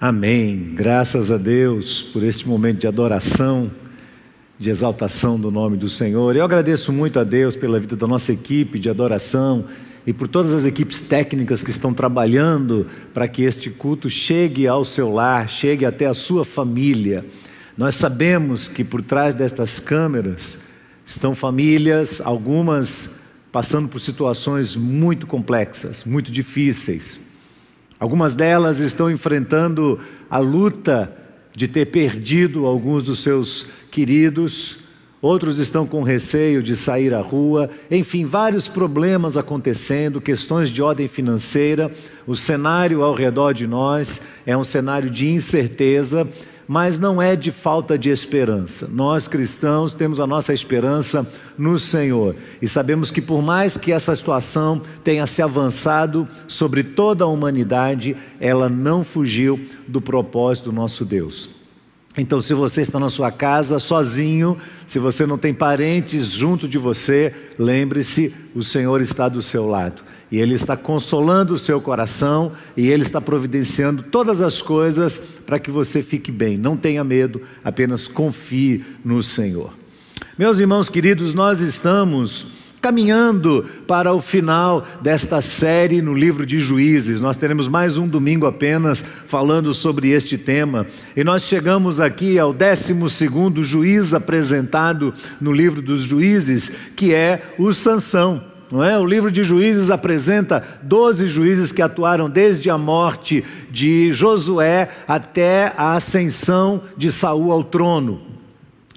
Amém. Graças a Deus por este momento de adoração, de exaltação do nome do Senhor. Eu agradeço muito a Deus pela vida da nossa equipe de adoração e por todas as equipes técnicas que estão trabalhando para que este culto chegue ao seu lar, chegue até a sua família. Nós sabemos que por trás destas câmeras estão famílias, algumas passando por situações muito complexas, muito difíceis Algumas delas estão enfrentando a luta de ter perdido alguns dos seus queridos, outros estão com receio de sair à rua, enfim, vários problemas acontecendo, questões de ordem financeira. O cenário ao redor de nós é um cenário de incerteza mas não é de falta de esperança. Nós cristãos temos a nossa esperança no Senhor e sabemos que, por mais que essa situação tenha se avançado sobre toda a humanidade, ela não fugiu do propósito do nosso Deus. Então, se você está na sua casa sozinho, se você não tem parentes junto de você, lembre-se: o Senhor está do seu lado e Ele está consolando o seu coração e Ele está providenciando todas as coisas para que você fique bem. Não tenha medo, apenas confie no Senhor. Meus irmãos queridos, nós estamos caminhando para o final desta série no livro de Juízes. Nós teremos mais um domingo apenas falando sobre este tema. E nós chegamos aqui ao 12 juiz apresentado no livro dos Juízes, que é o Sansão. Não é? O livro de Juízes apresenta 12 juízes que atuaram desde a morte de Josué até a ascensão de Saul ao trono.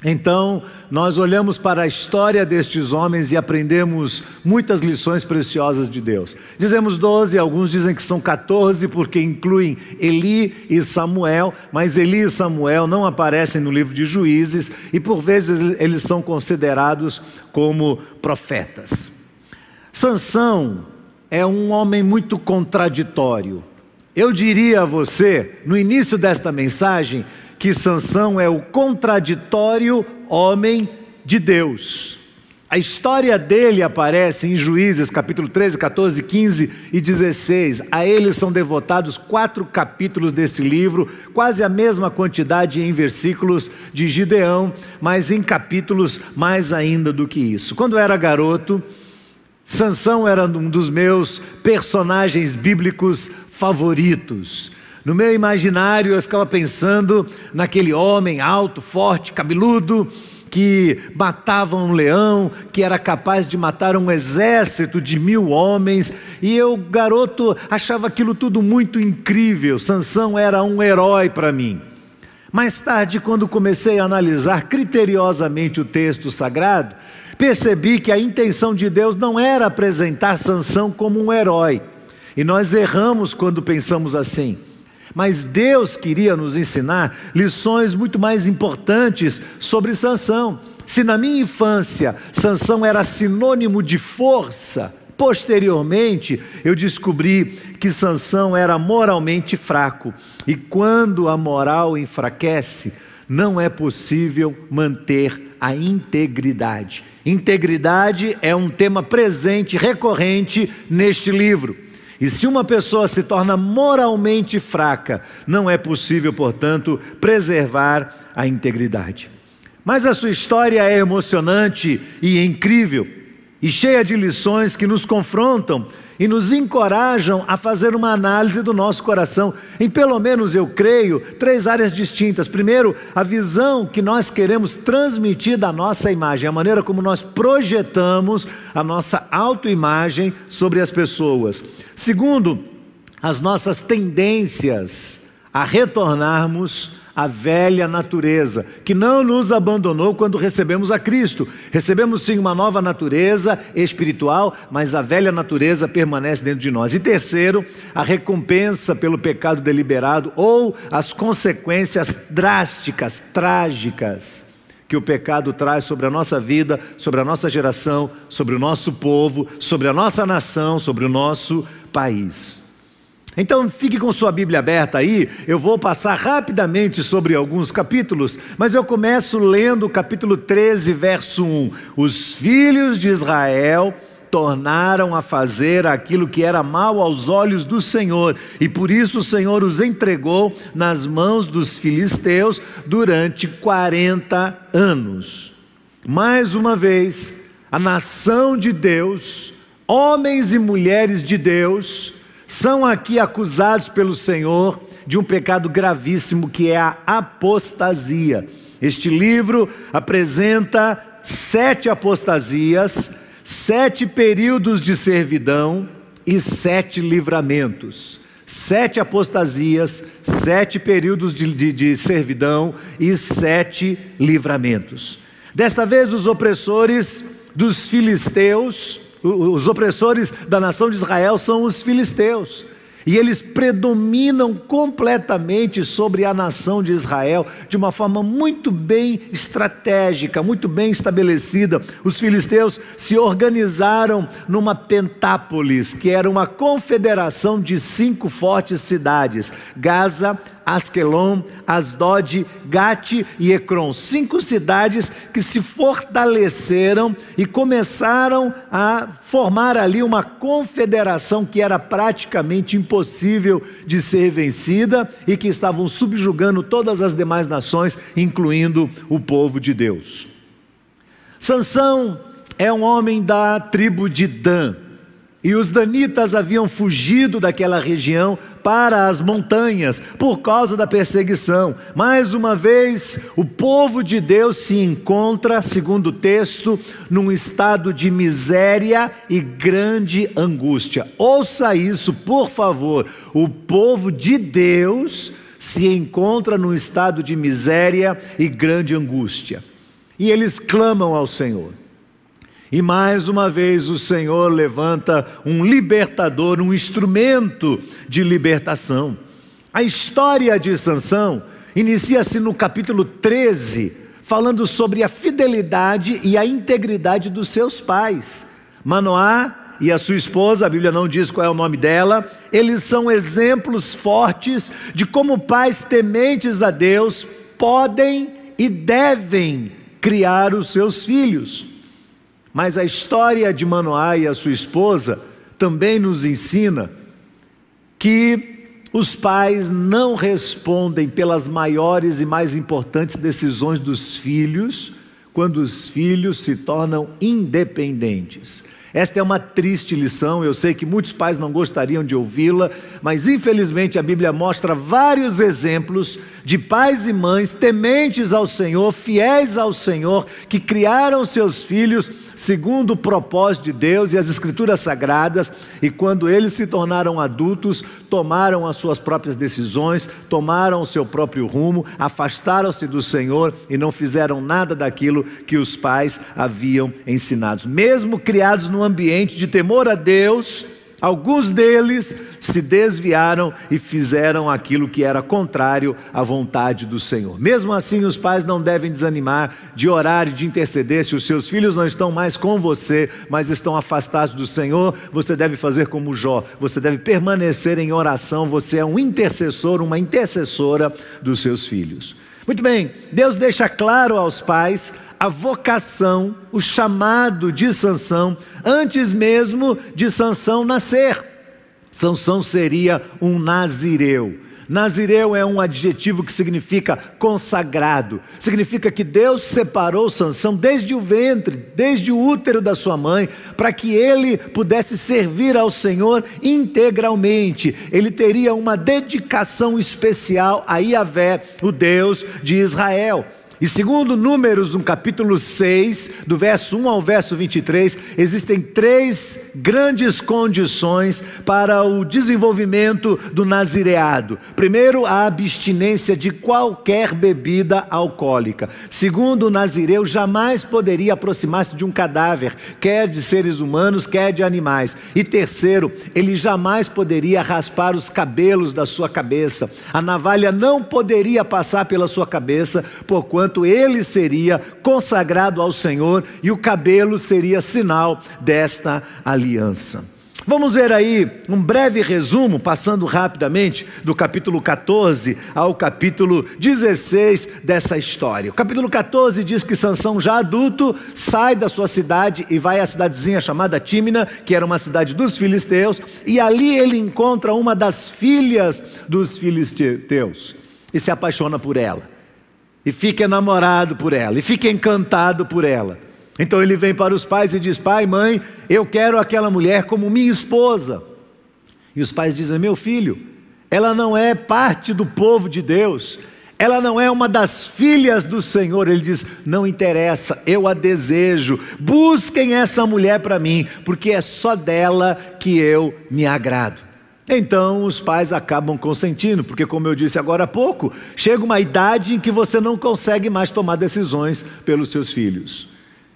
Então, nós olhamos para a história destes homens e aprendemos muitas lições preciosas de Deus. Dizemos 12, alguns dizem que são 14, porque incluem Eli e Samuel, mas Eli e Samuel não aparecem no livro de Juízes e por vezes eles são considerados como profetas. Sansão é um homem muito contraditório. Eu diria a você, no início desta mensagem, que Sansão é o contraditório homem de Deus. A história dele aparece em Juízes, capítulo 13, 14, 15 e 16. A ele são devotados quatro capítulos desse livro, quase a mesma quantidade em versículos de Gideão, mas em capítulos mais ainda do que isso. Quando eu era garoto, Sansão era um dos meus personagens bíblicos favoritos. No meu imaginário eu ficava pensando naquele homem alto, forte, cabeludo, que matava um leão, que era capaz de matar um exército de mil homens, e eu, garoto, achava aquilo tudo muito incrível. Sansão era um herói para mim. Mais tarde, quando comecei a analisar criteriosamente o texto sagrado, percebi que a intenção de Deus não era apresentar Sansão como um herói. E nós erramos quando pensamos assim. Mas Deus queria nos ensinar lições muito mais importantes sobre Sansão. Se na minha infância Sansão era sinônimo de força, posteriormente eu descobri que Sansão era moralmente fraco. E quando a moral enfraquece, não é possível manter a integridade. Integridade é um tema presente, recorrente neste livro. E se uma pessoa se torna moralmente fraca, não é possível, portanto, preservar a integridade. Mas a sua história é emocionante e incrível, e cheia de lições que nos confrontam e nos encorajam a fazer uma análise do nosso coração, em pelo menos eu creio, três áreas distintas. Primeiro, a visão que nós queremos transmitir da nossa imagem, a maneira como nós projetamos a nossa autoimagem sobre as pessoas. Segundo, as nossas tendências a retornarmos a velha natureza, que não nos abandonou quando recebemos a Cristo. Recebemos sim uma nova natureza espiritual, mas a velha natureza permanece dentro de nós. E terceiro, a recompensa pelo pecado deliberado ou as consequências drásticas, trágicas que o pecado traz sobre a nossa vida, sobre a nossa geração, sobre o nosso povo, sobre a nossa nação, sobre o nosso país. Então fique com sua Bíblia aberta aí, eu vou passar rapidamente sobre alguns capítulos, mas eu começo lendo o capítulo 13, verso 1. Os filhos de Israel tornaram a fazer aquilo que era mal aos olhos do Senhor, e por isso o Senhor os entregou nas mãos dos filisteus durante 40 anos. Mais uma vez, a nação de Deus, homens e mulheres de Deus, são aqui acusados pelo Senhor de um pecado gravíssimo que é a apostasia. Este livro apresenta sete apostasias, sete períodos de servidão e sete livramentos. Sete apostasias, sete períodos de, de, de servidão e sete livramentos. Desta vez, os opressores dos filisteus, os opressores da nação de Israel são os filisteus. E eles predominam completamente sobre a nação de Israel de uma forma muito bem estratégica, muito bem estabelecida. Os filisteus se organizaram numa pentápolis, que era uma confederação de cinco fortes cidades: Gaza, Askelon, Asdod, Gate e Ecrom. Cinco cidades que se fortaleceram e começaram a formar ali uma confederação que era praticamente impossível de ser vencida e que estavam subjugando todas as demais nações, incluindo o povo de Deus. Sansão é um homem da tribo de Dan. E os danitas haviam fugido daquela região para as montanhas por causa da perseguição. Mais uma vez, o povo de Deus se encontra, segundo o texto, num estado de miséria e grande angústia. Ouça isso, por favor. O povo de Deus se encontra num estado de miséria e grande angústia. E eles clamam ao Senhor. E mais uma vez o Senhor levanta um libertador, um instrumento de libertação. A história de Sansão inicia-se no capítulo 13, falando sobre a fidelidade e a integridade dos seus pais. Manoá e a sua esposa, a Bíblia não diz qual é o nome dela, eles são exemplos fortes de como pais tementes a Deus podem e devem criar os seus filhos. Mas a história de Manoá e a sua esposa também nos ensina que os pais não respondem pelas maiores e mais importantes decisões dos filhos quando os filhos se tornam independentes. Esta é uma triste lição, eu sei que muitos pais não gostariam de ouvi-la, mas infelizmente a Bíblia mostra vários exemplos de pais e mães tementes ao Senhor, fiéis ao Senhor, que criaram seus filhos segundo o propósito de Deus e as Escrituras Sagradas, e quando eles se tornaram adultos, tomaram as suas próprias decisões, tomaram o seu próprio rumo, afastaram-se do Senhor e não fizeram nada daquilo que os pais haviam ensinado. Mesmo criados num ambiente de temor a Deus, Alguns deles se desviaram e fizeram aquilo que era contrário à vontade do Senhor. Mesmo assim, os pais não devem desanimar de orar e de interceder. Se os seus filhos não estão mais com você, mas estão afastados do Senhor, você deve fazer como Jó. Você deve permanecer em oração. Você é um intercessor, uma intercessora dos seus filhos. Muito bem, Deus deixa claro aos pais a vocação, o chamado de Sansão, antes mesmo de Sansão nascer. Sansão seria um nazireu. Nazireu é um adjetivo que significa consagrado. Significa que Deus separou Sansão desde o ventre, desde o útero da sua mãe, para que ele pudesse servir ao Senhor integralmente. Ele teria uma dedicação especial a Yahvé, o Deus de Israel. E segundo Números, no capítulo 6, do verso 1 ao verso 23, existem três grandes condições para o desenvolvimento do nazireado. Primeiro, a abstinência de qualquer bebida alcoólica. Segundo, o nazireu jamais poderia aproximar-se de um cadáver, quer de seres humanos, quer de animais. E terceiro, ele jamais poderia raspar os cabelos da sua cabeça. A navalha não poderia passar pela sua cabeça, porquanto portanto, ele seria consagrado ao Senhor e o cabelo seria sinal desta aliança. Vamos ver aí um breve resumo, passando rapidamente, do capítulo 14 ao capítulo 16 dessa história. O capítulo 14 diz que Sansão, já adulto, sai da sua cidade e vai à cidadezinha chamada Tímina, que era uma cidade dos filisteus, e ali ele encontra uma das filhas dos filisteus e se apaixona por ela. E fica enamorado por ela, e fica encantado por ela. Então ele vem para os pais e diz: Pai, mãe, eu quero aquela mulher como minha esposa. E os pais dizem: Meu filho, ela não é parte do povo de Deus, ela não é uma das filhas do Senhor. Ele diz: Não interessa, eu a desejo. Busquem essa mulher para mim, porque é só dela que eu me agrado. Então os pais acabam consentindo, porque, como eu disse agora há pouco, chega uma idade em que você não consegue mais tomar decisões pelos seus filhos.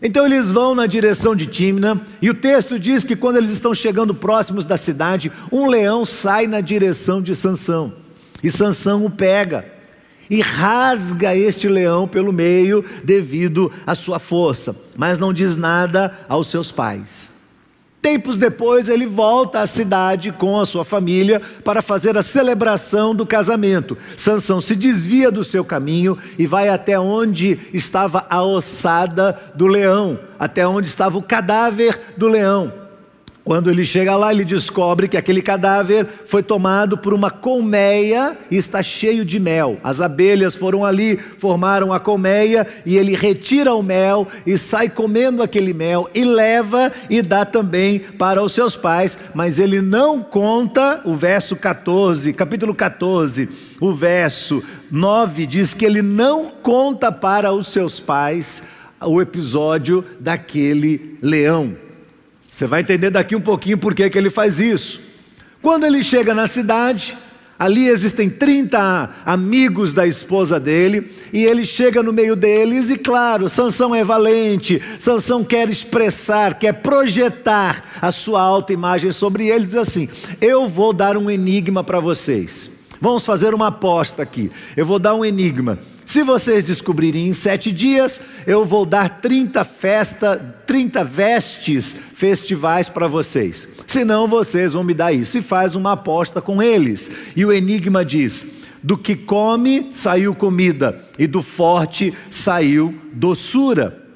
Então eles vão na direção de Timna, e o texto diz que quando eles estão chegando próximos da cidade, um leão sai na direção de Sansão. E Sansão o pega e rasga este leão pelo meio devido à sua força, mas não diz nada aos seus pais. Tempos depois, ele volta à cidade com a sua família para fazer a celebração do casamento. Sansão se desvia do seu caminho e vai até onde estava a ossada do leão, até onde estava o cadáver do leão. Quando ele chega lá, ele descobre que aquele cadáver foi tomado por uma colmeia e está cheio de mel. As abelhas foram ali, formaram a colmeia e ele retira o mel e sai comendo aquele mel e leva e dá também para os seus pais, mas ele não conta o verso 14, capítulo 14, o verso 9 diz que ele não conta para os seus pais o episódio daquele leão. Você vai entender daqui um pouquinho por que, que ele faz isso. Quando ele chega na cidade, ali existem 30 amigos da esposa dele, e ele chega no meio deles, e claro, Sansão é valente, Sansão quer expressar, quer projetar a sua autoimagem sobre eles, diz assim: Eu vou dar um enigma para vocês. Vamos fazer uma aposta aqui. Eu vou dar um enigma. Se vocês descobrirem em sete dias, eu vou dar 30 festas, 30 vestes festivais para vocês. Senão vocês vão me dar isso. E faz uma aposta com eles. E o enigma diz: do que come saiu comida, e do forte saiu doçura.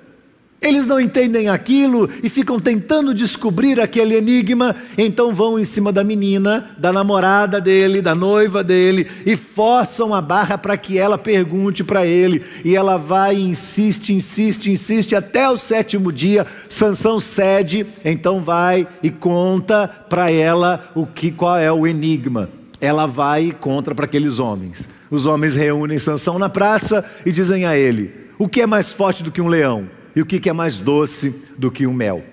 Eles não entendem aquilo e ficam tentando descobrir aquele enigma, então vão em cima da menina, da namorada dele, da noiva dele, e forçam a barra para que ela pergunte para ele. E ela vai, insiste, insiste, insiste, até o sétimo dia, Sansão cede, então vai e conta para ela o que qual é o enigma. Ela vai e conta para aqueles homens. Os homens reúnem Sansão na praça e dizem a ele: O que é mais forte do que um leão? E o que é mais doce do que o mel?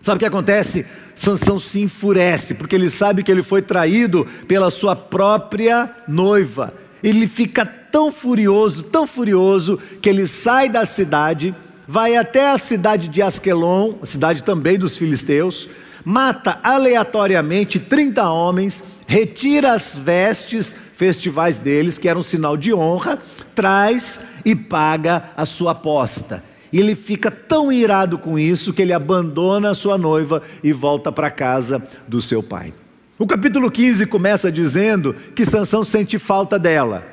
Sabe o que acontece? Sansão se enfurece, porque ele sabe que ele foi traído pela sua própria noiva. Ele fica tão furioso, tão furioso, que ele sai da cidade, vai até a cidade de Asquelon, cidade também dos filisteus, mata aleatoriamente 30 homens, retira as vestes festivais deles, que eram um sinal de honra, traz e paga a sua aposta. E ele fica tão irado com isso que ele abandona a sua noiva e volta para casa do seu pai. O capítulo 15 começa dizendo que Sansão sente falta dela.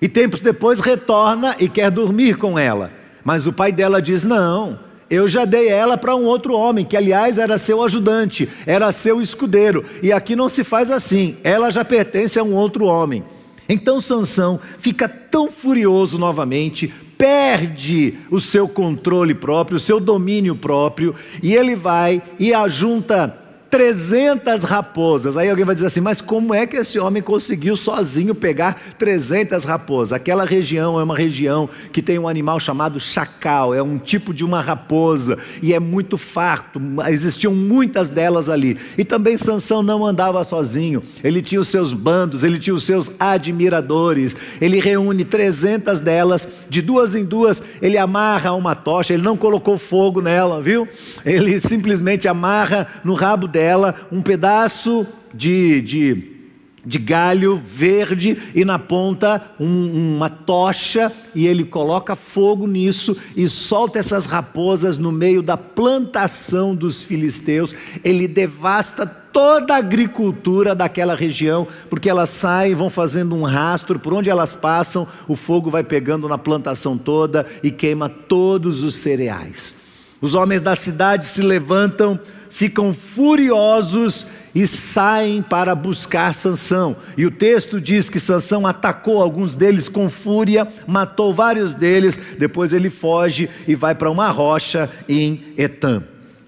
E tempos depois retorna e quer dormir com ela. Mas o pai dela diz: "Não, eu já dei ela para um outro homem, que aliás era seu ajudante, era seu escudeiro, e aqui não se faz assim. Ela já pertence a um outro homem." Então Sansão fica tão furioso novamente, perde o seu controle próprio, o seu domínio próprio, e ele vai e ajunta 300 raposas. Aí alguém vai dizer assim: mas como é que esse homem conseguiu sozinho pegar 300 raposas? Aquela região é uma região que tem um animal chamado chacal, é um tipo de uma raposa e é muito farto. Existiam muitas delas ali. E também Sansão não andava sozinho. Ele tinha os seus bandos, ele tinha os seus admiradores. Ele reúne 300 delas, de duas em duas, ele amarra uma tocha, ele não colocou fogo nela, viu? Ele simplesmente amarra no rabo dela dela um pedaço de, de, de galho verde e na ponta um, uma tocha, e ele coloca fogo nisso e solta essas raposas no meio da plantação dos filisteus. Ele devasta toda a agricultura daquela região, porque elas saem, vão fazendo um rastro, por onde elas passam, o fogo vai pegando na plantação toda e queima todos os cereais. Os homens da cidade se levantam, ficam furiosos e saem para buscar Sansão. E o texto diz que Sansão atacou alguns deles com fúria, matou vários deles, depois ele foge e vai para uma rocha em Etam.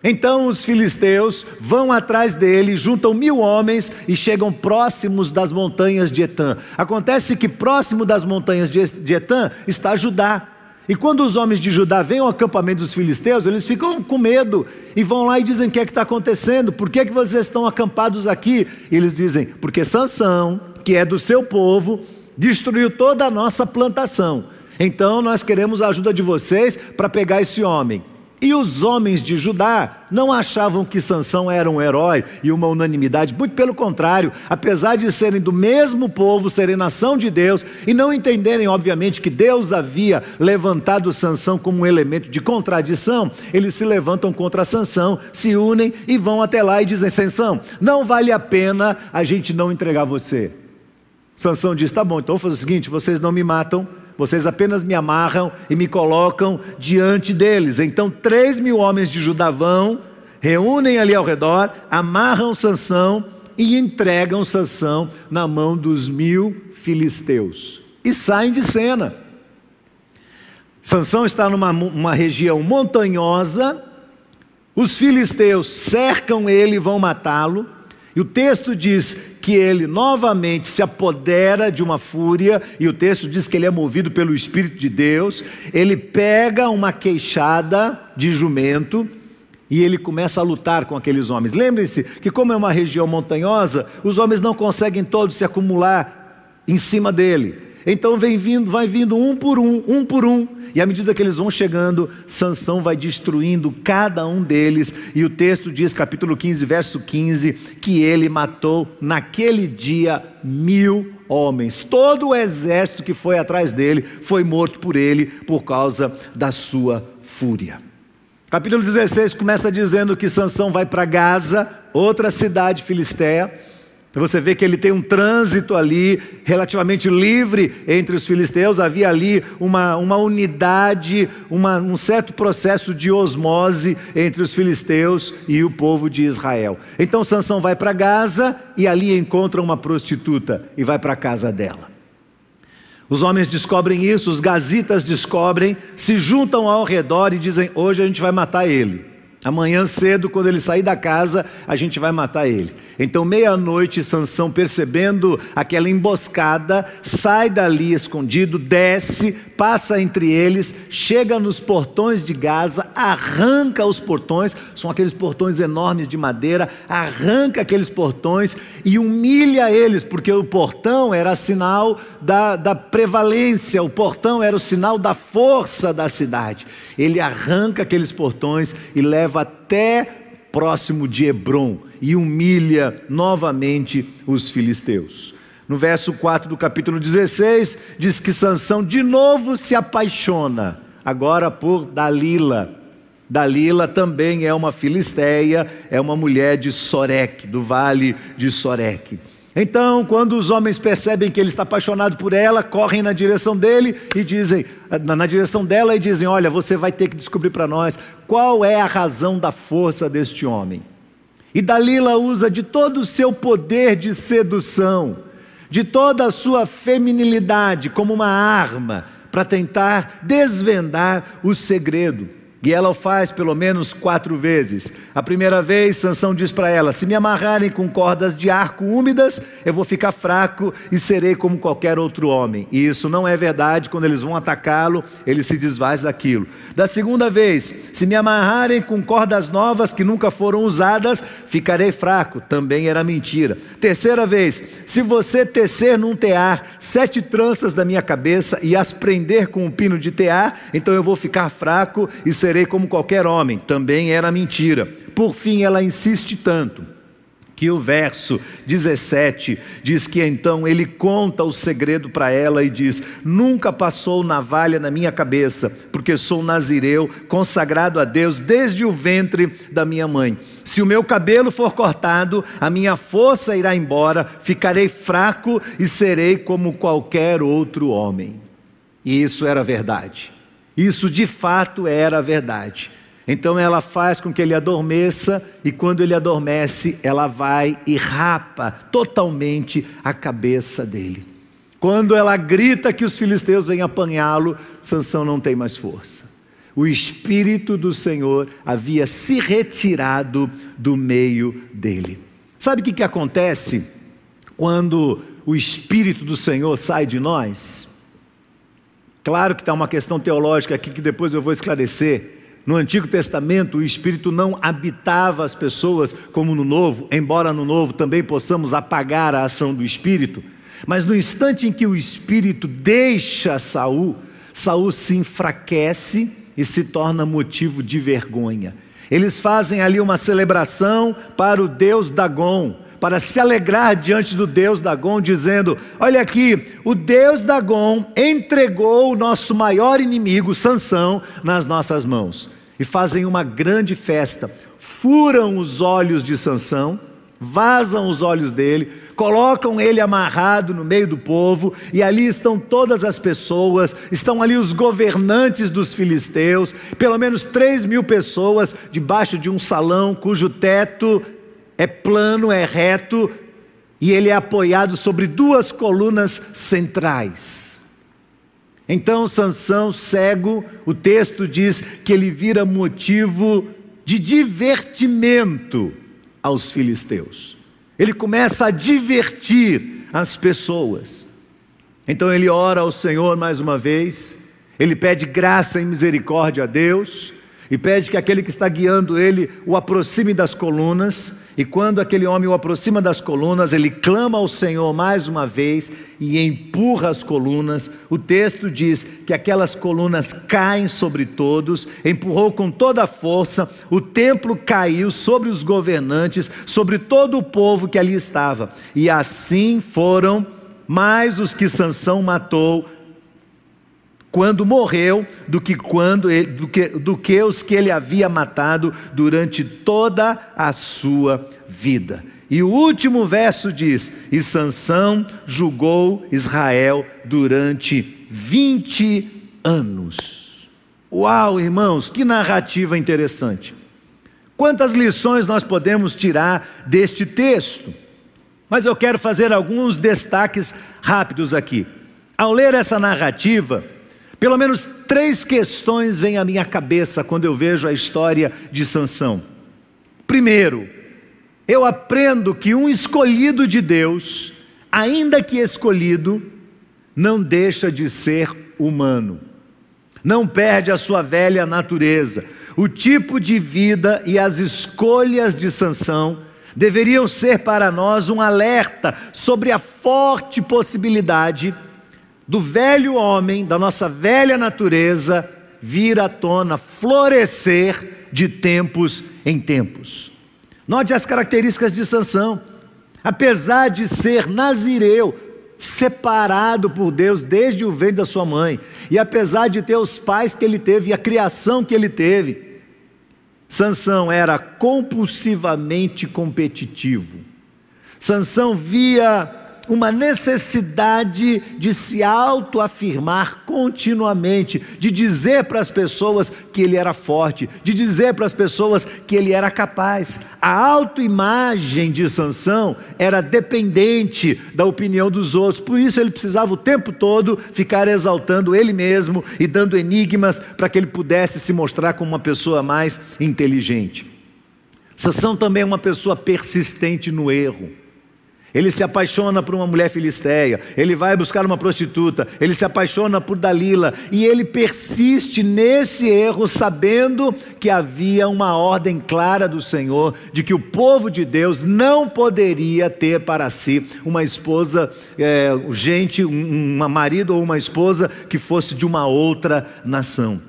Então os filisteus vão atrás dele, juntam mil homens e chegam próximos das montanhas de Etã. Acontece que próximo das montanhas de Etã está Judá. E quando os homens de Judá vêm ao acampamento dos filisteus, eles ficam com medo e vão lá e dizem: O que é que está acontecendo? Por que, é que vocês estão acampados aqui? E eles dizem: Porque Sansão, que é do seu povo, destruiu toda a nossa plantação. Então nós queremos a ajuda de vocês para pegar esse homem. E os homens de Judá não achavam que Sansão era um herói e uma unanimidade, muito pelo contrário, apesar de serem do mesmo povo, serem nação de Deus e não entenderem obviamente que Deus havia levantado Sansão como um elemento de contradição, eles se levantam contra Sansão, se unem e vão até lá e dizem: "Sansão, não vale a pena a gente não entregar você". Sansão diz: "Tá bom, então vou fazer o seguinte, vocês não me matam, vocês apenas me amarram e me colocam diante deles. Então, três mil homens de Judá vão, reúnem ali ao redor, amarram Sansão e entregam Sansão na mão dos mil filisteus. E saem de cena. Sansão está numa região montanhosa, os filisteus cercam ele e vão matá-lo. E o texto diz que ele novamente se apodera de uma fúria, e o texto diz que ele é movido pelo Espírito de Deus. Ele pega uma queixada de jumento e ele começa a lutar com aqueles homens. Lembrem-se que, como é uma região montanhosa, os homens não conseguem todos se acumular em cima dele. Então vem vindo, vai vindo um por um, um por um, e à medida que eles vão chegando, Sansão vai destruindo cada um deles, e o texto diz, capítulo 15, verso 15, que ele matou naquele dia mil homens. Todo o exército que foi atrás dele foi morto por ele por causa da sua fúria. Capítulo 16 começa dizendo que Sansão vai para Gaza, outra cidade filisteia você vê que ele tem um trânsito ali relativamente livre entre os filisteus, havia ali uma, uma unidade, uma, um certo processo de osmose entre os filisteus e o povo de Israel. Então Sansão vai para Gaza e ali encontra uma prostituta e vai para a casa dela. Os homens descobrem isso, os gazitas descobrem, se juntam ao redor e dizem: hoje a gente vai matar ele. Amanhã cedo, quando ele sair da casa, a gente vai matar ele. Então, meia-noite, Sansão, percebendo aquela emboscada, sai dali escondido, desce, passa entre eles, chega nos portões de Gaza, arranca os portões, são aqueles portões enormes de madeira, arranca aqueles portões e humilha eles, porque o portão era sinal da, da prevalência, o portão era o sinal da força da cidade. Ele arranca aqueles portões e leva leva até próximo de Hebron e humilha novamente os filisteus. No verso 4 do capítulo 16, diz que Sansão de novo se apaixona, agora por Dalila. Dalila também é uma filisteia, é uma mulher de Sorek, do vale de Sorek. Então, quando os homens percebem que ele está apaixonado por ela, correm na direção dele e dizem, na direção dela e dizem: Olha, você vai ter que descobrir para nós qual é a razão da força deste homem. E Dalila usa de todo o seu poder de sedução, de toda a sua feminilidade como uma arma para tentar desvendar o segredo. E ela o faz pelo menos quatro vezes. A primeira vez, Sansão diz para ela: Se me amarrarem com cordas de arco úmidas, eu vou ficar fraco e serei como qualquer outro homem. E isso não é verdade. Quando eles vão atacá-lo, ele se desfaz daquilo. Da segunda vez, se me amarrarem com cordas novas que nunca foram usadas, ficarei fraco. Também era mentira. Terceira vez, se você tecer num tear sete tranças da minha cabeça e as prender com um pino de tear, então eu vou ficar fraco e serei serei como qualquer homem, também era mentira. Por fim, ela insiste tanto que o verso 17 diz que então ele conta o segredo para ela e diz: Nunca passou navalha na minha cabeça, porque sou nazireu, consagrado a Deus desde o ventre da minha mãe. Se o meu cabelo for cortado, a minha força irá embora, ficarei fraco e serei como qualquer outro homem. E isso era verdade. Isso de fato era verdade. Então ela faz com que ele adormeça, e quando ele adormece, ela vai e rapa totalmente a cabeça dele. Quando ela grita que os filisteus vêm apanhá-lo, Sansão não tem mais força. O espírito do Senhor havia se retirado do meio dele. Sabe o que, que acontece quando o espírito do Senhor sai de nós? Claro que está uma questão teológica aqui que depois eu vou esclarecer. No Antigo Testamento, o Espírito não habitava as pessoas como no Novo, embora no Novo também possamos apagar a ação do Espírito. Mas no instante em que o Espírito deixa Saul, Saul se enfraquece e se torna motivo de vergonha. Eles fazem ali uma celebração para o deus Dagon, para se alegrar diante do Deus Dagon, dizendo: Olha aqui, o Deus Dagon entregou o nosso maior inimigo, Sansão, nas nossas mãos. E fazem uma grande festa, furam os olhos de Sansão, vazam os olhos dele, colocam ele amarrado no meio do povo, e ali estão todas as pessoas, estão ali os governantes dos filisteus, pelo menos três mil pessoas debaixo de um salão cujo teto é plano, é reto e ele é apoiado sobre duas colunas centrais. Então Sansão, cego, o texto diz que ele vira motivo de divertimento aos filisteus. Ele começa a divertir as pessoas. Então ele ora ao Senhor mais uma vez, ele pede graça e misericórdia a Deus, e pede que aquele que está guiando ele o aproxime das colunas. E quando aquele homem o aproxima das colunas, ele clama ao Senhor mais uma vez e empurra as colunas. O texto diz que aquelas colunas caem sobre todos, empurrou com toda a força, o templo caiu sobre os governantes, sobre todo o povo que ali estava. E assim foram mais os que Sansão matou quando morreu do que, quando ele, do, que, do que os que ele havia matado durante toda a sua vida. E o último verso diz: E Sansão julgou Israel durante 20 anos. Uau, irmãos, que narrativa interessante. Quantas lições nós podemos tirar deste texto? Mas eu quero fazer alguns destaques rápidos aqui. Ao ler essa narrativa, pelo menos três questões vêm à minha cabeça quando eu vejo a história de Sansão. Primeiro, eu aprendo que um escolhido de Deus, ainda que escolhido, não deixa de ser humano. Não perde a sua velha natureza. O tipo de vida e as escolhas de Sansão deveriam ser para nós um alerta sobre a forte possibilidade de do velho homem, da nossa velha natureza, vir à tona, florescer de tempos em tempos. Note as características de Sansão. Apesar de ser nazireu, separado por Deus desde o ventre da sua mãe, e apesar de ter os pais que ele teve e a criação que ele teve, Sansão era compulsivamente competitivo. Sansão via uma necessidade de se autoafirmar continuamente, de dizer para as pessoas que ele era forte, de dizer para as pessoas que ele era capaz. A autoimagem de Sansão era dependente da opinião dos outros, por isso ele precisava o tempo todo ficar exaltando ele mesmo e dando enigmas para que ele pudesse se mostrar como uma pessoa mais inteligente. Sansão também é uma pessoa persistente no erro. Ele se apaixona por uma mulher filisteia, ele vai buscar uma prostituta, ele se apaixona por Dalila e ele persiste nesse erro, sabendo que havia uma ordem clara do Senhor de que o povo de Deus não poderia ter para si uma esposa, é, gente, um, um marido ou uma esposa que fosse de uma outra nação.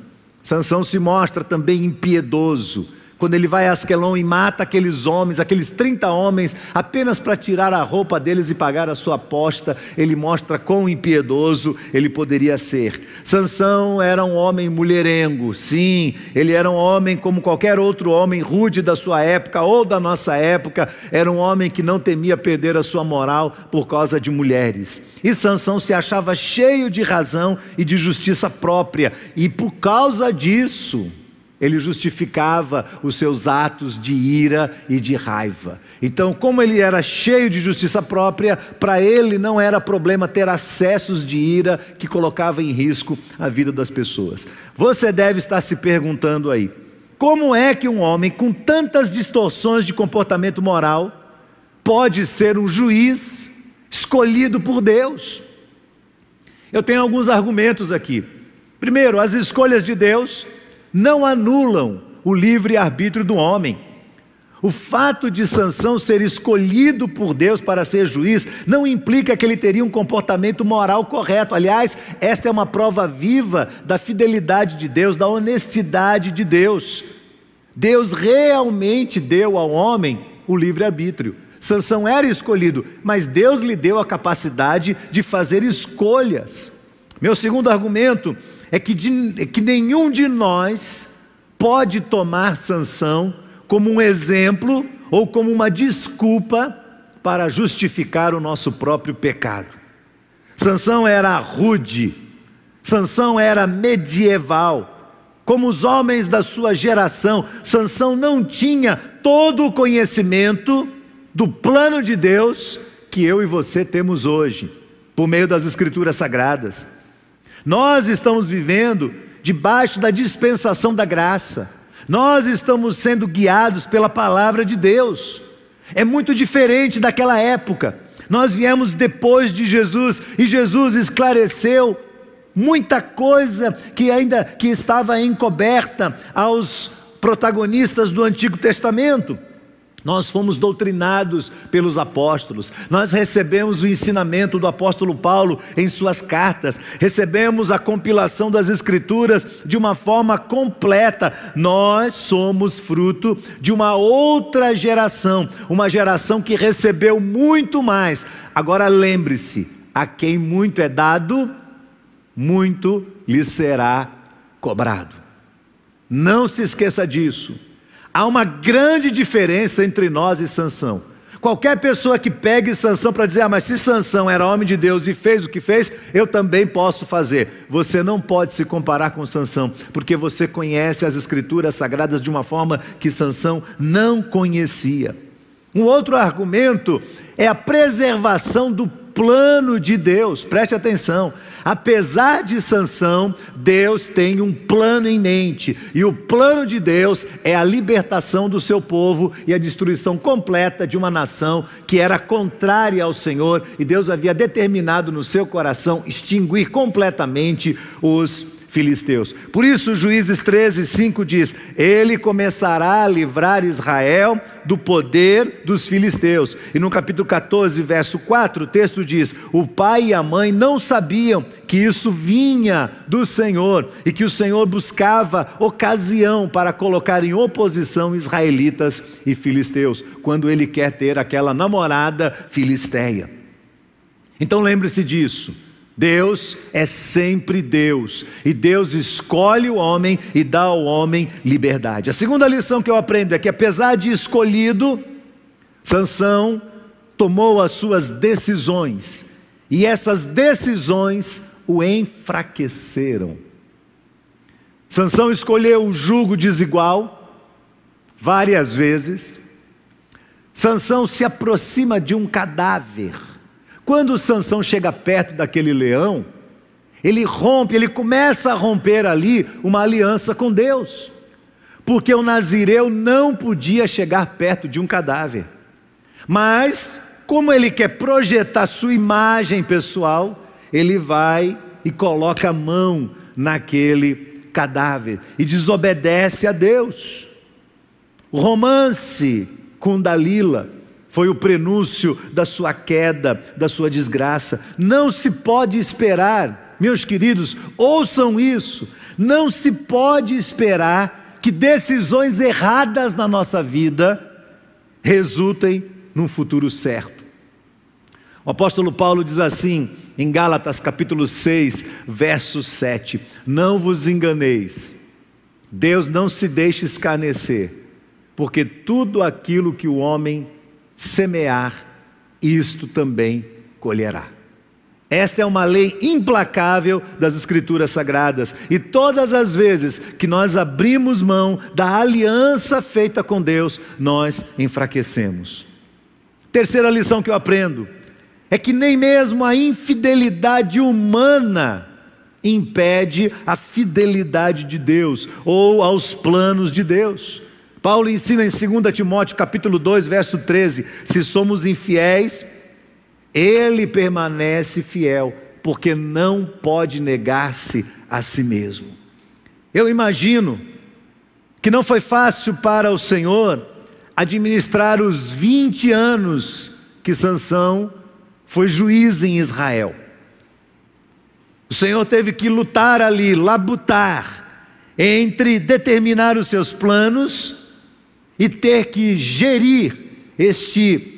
Sansão se mostra também impiedoso quando ele vai a Asquelon e mata aqueles homens, aqueles 30 homens, apenas para tirar a roupa deles e pagar a sua aposta, ele mostra quão impiedoso ele poderia ser. Sansão era um homem mulherengo, sim, ele era um homem como qualquer outro homem rude da sua época ou da nossa época, era um homem que não temia perder a sua moral por causa de mulheres. E Sansão se achava cheio de razão e de justiça própria, e por causa disso, ele justificava os seus atos de ira e de raiva. Então, como ele era cheio de justiça própria, para ele não era problema ter acessos de ira que colocava em risco a vida das pessoas. Você deve estar se perguntando aí: como é que um homem com tantas distorções de comportamento moral pode ser um juiz escolhido por Deus? Eu tenho alguns argumentos aqui. Primeiro, as escolhas de Deus não anulam o livre-arbítrio do homem. O fato de Sansão ser escolhido por Deus para ser juiz não implica que ele teria um comportamento moral correto. Aliás, esta é uma prova viva da fidelidade de Deus, da honestidade de Deus. Deus realmente deu ao homem o livre-arbítrio. Sansão era escolhido, mas Deus lhe deu a capacidade de fazer escolhas. Meu segundo argumento é que, de, é que nenhum de nós pode tomar Sansão como um exemplo ou como uma desculpa para justificar o nosso próprio pecado. Sansão era rude, Sansão era medieval, como os homens da sua geração, Sansão não tinha todo o conhecimento do plano de Deus que eu e você temos hoje, por meio das escrituras sagradas. Nós estamos vivendo debaixo da dispensação da graça. Nós estamos sendo guiados pela palavra de Deus. É muito diferente daquela época. Nós viemos depois de Jesus e Jesus esclareceu muita coisa que ainda que estava encoberta aos protagonistas do Antigo Testamento. Nós fomos doutrinados pelos apóstolos, nós recebemos o ensinamento do apóstolo Paulo em suas cartas, recebemos a compilação das Escrituras de uma forma completa. Nós somos fruto de uma outra geração, uma geração que recebeu muito mais. Agora lembre-se: a quem muito é dado, muito lhe será cobrado. Não se esqueça disso. Há uma grande diferença entre nós e Sansão. Qualquer pessoa que pegue Sansão para dizer, ah, mas se Sansão era homem de Deus e fez o que fez, eu também posso fazer. Você não pode se comparar com Sansão, porque você conhece as escrituras sagradas de uma forma que Sansão não conhecia. Um outro argumento é a preservação do plano de Deus. Preste atenção. Apesar de Sansão, Deus tem um plano em mente, e o plano de Deus é a libertação do seu povo e a destruição completa de uma nação que era contrária ao Senhor, e Deus havia determinado no seu coração extinguir completamente os filisteus. Por isso, Juízes 13, 5 diz: Ele começará a livrar Israel do poder dos filisteus. E no capítulo 14, verso 4, o texto diz: O pai e a mãe não sabiam que isso vinha do Senhor e que o Senhor buscava ocasião para colocar em oposição israelitas e filisteus, quando ele quer ter aquela namorada filisteia. Então lembre-se disso. Deus é sempre Deus, e Deus escolhe o homem e dá ao homem liberdade. A segunda lição que eu aprendo é que apesar de escolhido, Sansão tomou as suas decisões, e essas decisões o enfraqueceram. Sansão escolheu um jugo desigual várias vezes. Sansão se aproxima de um cadáver quando Sansão chega perto daquele leão, ele rompe, ele começa a romper ali uma aliança com Deus. Porque o nazireu não podia chegar perto de um cadáver. Mas, como ele quer projetar sua imagem pessoal, ele vai e coloca a mão naquele cadáver e desobedece a Deus. O romance com Dalila foi o prenúncio da sua queda, da sua desgraça. Não se pode esperar, meus queridos, ouçam isso, não se pode esperar que decisões erradas na nossa vida resultem num futuro certo. O apóstolo Paulo diz assim, em Gálatas capítulo 6, verso 7: Não vos enganeis, Deus não se deixe escarnecer, porque tudo aquilo que o homem semear, isto também colherá. Esta é uma lei implacável das Escrituras Sagradas, e todas as vezes que nós abrimos mão da aliança feita com Deus, nós enfraquecemos. Terceira lição que eu aprendo é que nem mesmo a infidelidade humana impede a fidelidade de Deus ou aos planos de Deus. Paulo ensina em 2 Timóteo capítulo 2, verso 13: se somos infiéis, ele permanece fiel, porque não pode negar-se a si mesmo. Eu imagino que não foi fácil para o Senhor administrar os 20 anos que Sansão foi juiz em Israel. O Senhor teve que lutar ali, labutar, entre determinar os seus planos e ter que gerir este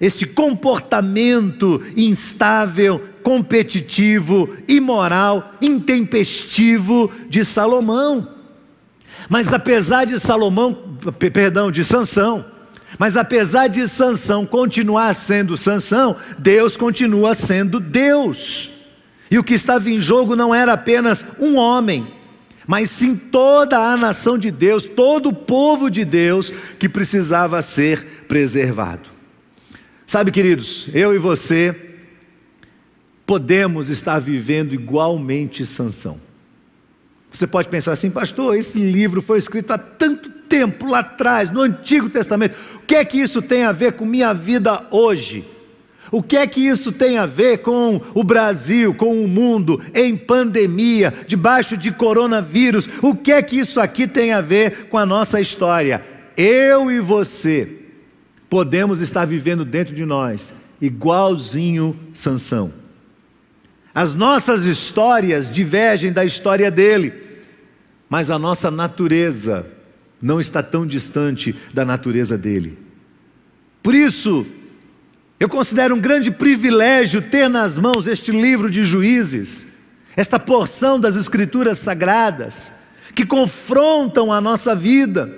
este comportamento instável, competitivo, imoral, intempestivo de Salomão. Mas apesar de Salomão, perdão, de Sansão, mas apesar de Sansão continuar sendo Sansão, Deus continua sendo Deus. E o que estava em jogo não era apenas um homem, mas sim toda a nação de Deus, todo o povo de Deus que precisava ser preservado. Sabe, queridos, eu e você podemos estar vivendo igualmente Sansão. Você pode pensar assim, pastor, esse livro foi escrito há tanto tempo lá atrás, no Antigo Testamento. O que é que isso tem a ver com minha vida hoje? O que é que isso tem a ver com o Brasil, com o mundo, em pandemia, debaixo de coronavírus? O que é que isso aqui tem a ver com a nossa história? Eu e você podemos estar vivendo dentro de nós, igualzinho Sansão. As nossas histórias divergem da história dele, mas a nossa natureza não está tão distante da natureza dele. Por isso, eu considero um grande privilégio ter nas mãos este livro de juízes, esta porção das Escrituras sagradas, que confrontam a nossa vida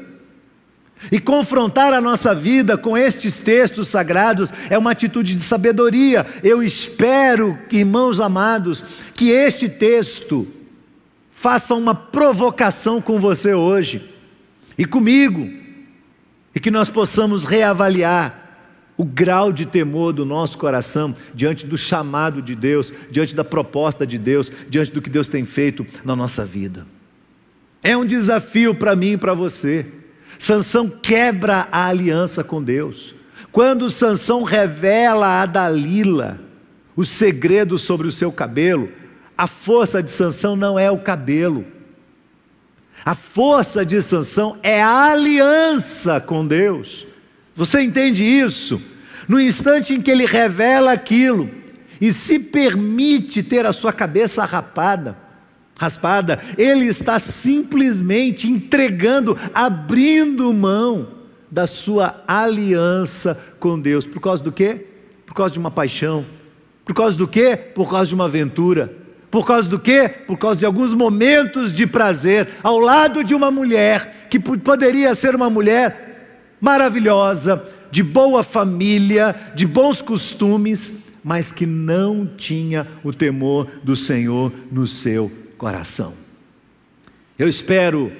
e confrontar a nossa vida com estes textos sagrados é uma atitude de sabedoria. Eu espero, irmãos amados, que este texto faça uma provocação com você hoje e comigo, e que nós possamos reavaliar o grau de temor do nosso coração diante do chamado de Deus, diante da proposta de Deus, diante do que Deus tem feito na nossa vida. É um desafio para mim e para você. Sansão quebra a aliança com Deus. Quando Sansão revela a Dalila o segredo sobre o seu cabelo, a força de Sansão não é o cabelo. A força de Sansão é a aliança com Deus. Você entende isso? No instante em que ele revela aquilo e se permite ter a sua cabeça rapada, raspada, ele está simplesmente entregando, abrindo mão da sua aliança com Deus. Por causa do quê? Por causa de uma paixão. Por causa do quê? Por causa de uma aventura. Por causa do quê? Por causa de alguns momentos de prazer ao lado de uma mulher que poderia ser uma mulher maravilhosa, de boa família, de bons costumes, mas que não tinha o temor do Senhor no seu coração. Eu espero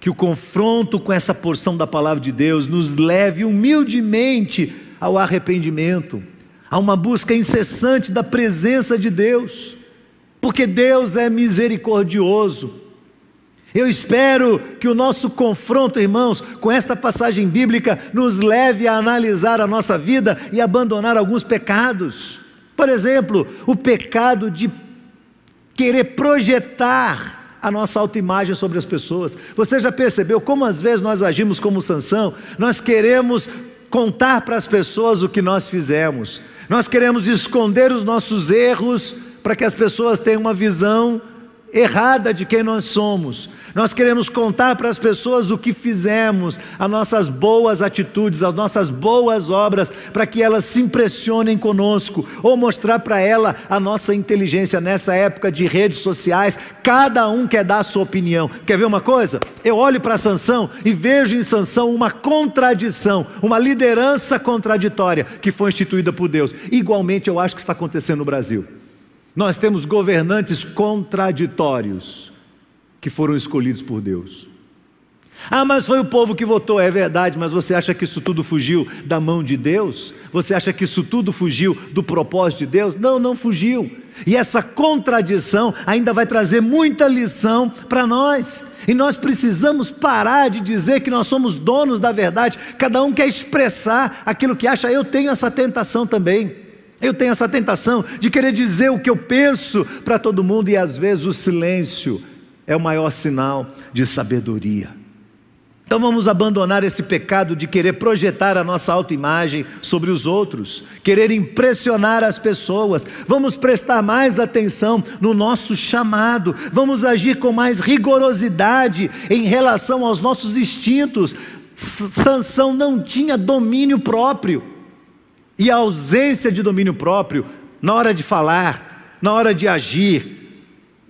que o confronto com essa porção da palavra de Deus nos leve humildemente ao arrependimento, a uma busca incessante da presença de Deus, porque Deus é misericordioso. Eu espero que o nosso confronto, irmãos, com esta passagem bíblica nos leve a analisar a nossa vida e abandonar alguns pecados. Por exemplo, o pecado de querer projetar a nossa autoimagem sobre as pessoas. Você já percebeu como às vezes nós agimos como Sansão? Nós queremos contar para as pessoas o que nós fizemos. Nós queremos esconder os nossos erros para que as pessoas tenham uma visão errada de quem nós somos. Nós queremos contar para as pessoas o que fizemos, as nossas boas atitudes, as nossas boas obras, para que elas se impressionem conosco, ou mostrar para ela a nossa inteligência nessa época de redes sociais. Cada um quer dar a sua opinião. Quer ver uma coisa? Eu olho para Sansão e vejo em Sansão uma contradição, uma liderança contraditória que foi instituída por Deus. Igualmente eu acho que está acontecendo no Brasil. Nós temos governantes contraditórios que foram escolhidos por Deus. Ah, mas foi o povo que votou, é verdade, mas você acha que isso tudo fugiu da mão de Deus? Você acha que isso tudo fugiu do propósito de Deus? Não, não fugiu. E essa contradição ainda vai trazer muita lição para nós. E nós precisamos parar de dizer que nós somos donos da verdade. Cada um quer expressar aquilo que acha. Eu tenho essa tentação também. Eu tenho essa tentação de querer dizer o que eu penso para todo mundo e às vezes o silêncio é o maior sinal de sabedoria. Então vamos abandonar esse pecado de querer projetar a nossa autoimagem sobre os outros, querer impressionar as pessoas. Vamos prestar mais atenção no nosso chamado, vamos agir com mais rigorosidade em relação aos nossos instintos. Sansão não tinha domínio próprio. E a ausência de domínio próprio na hora de falar, na hora de agir,